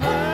heart.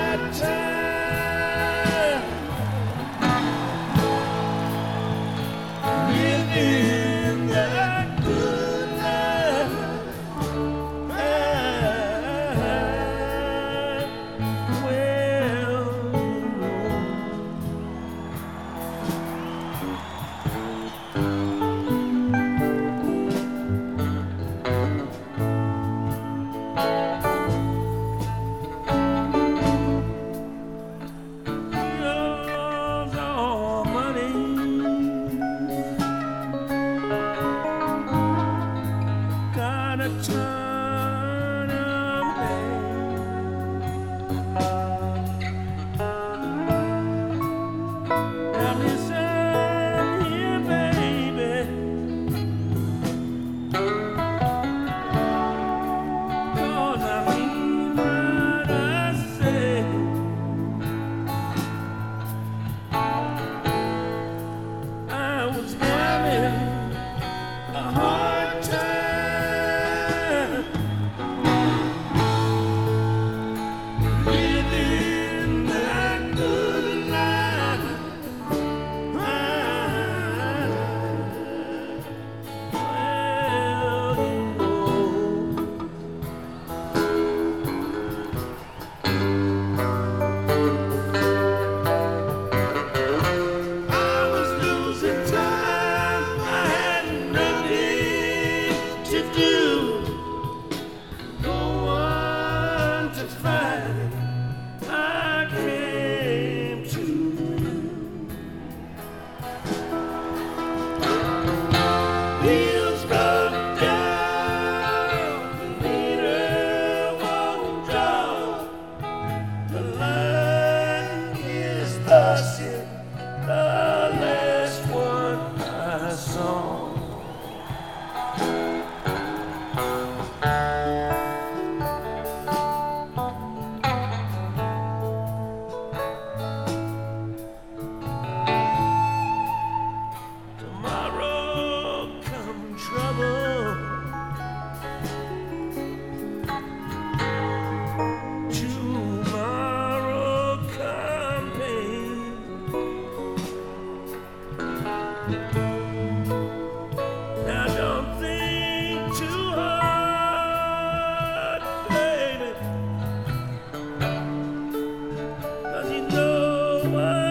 world.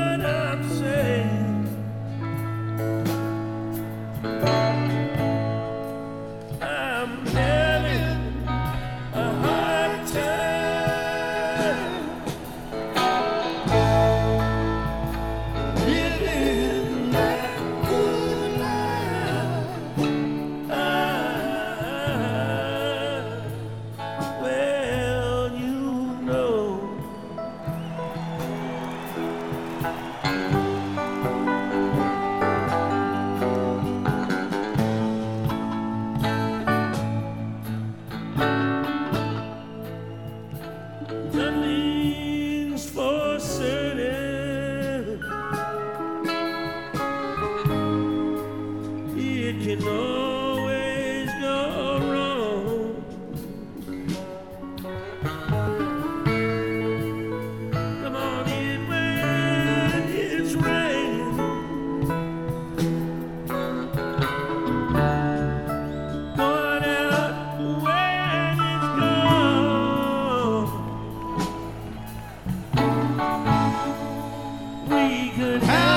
good.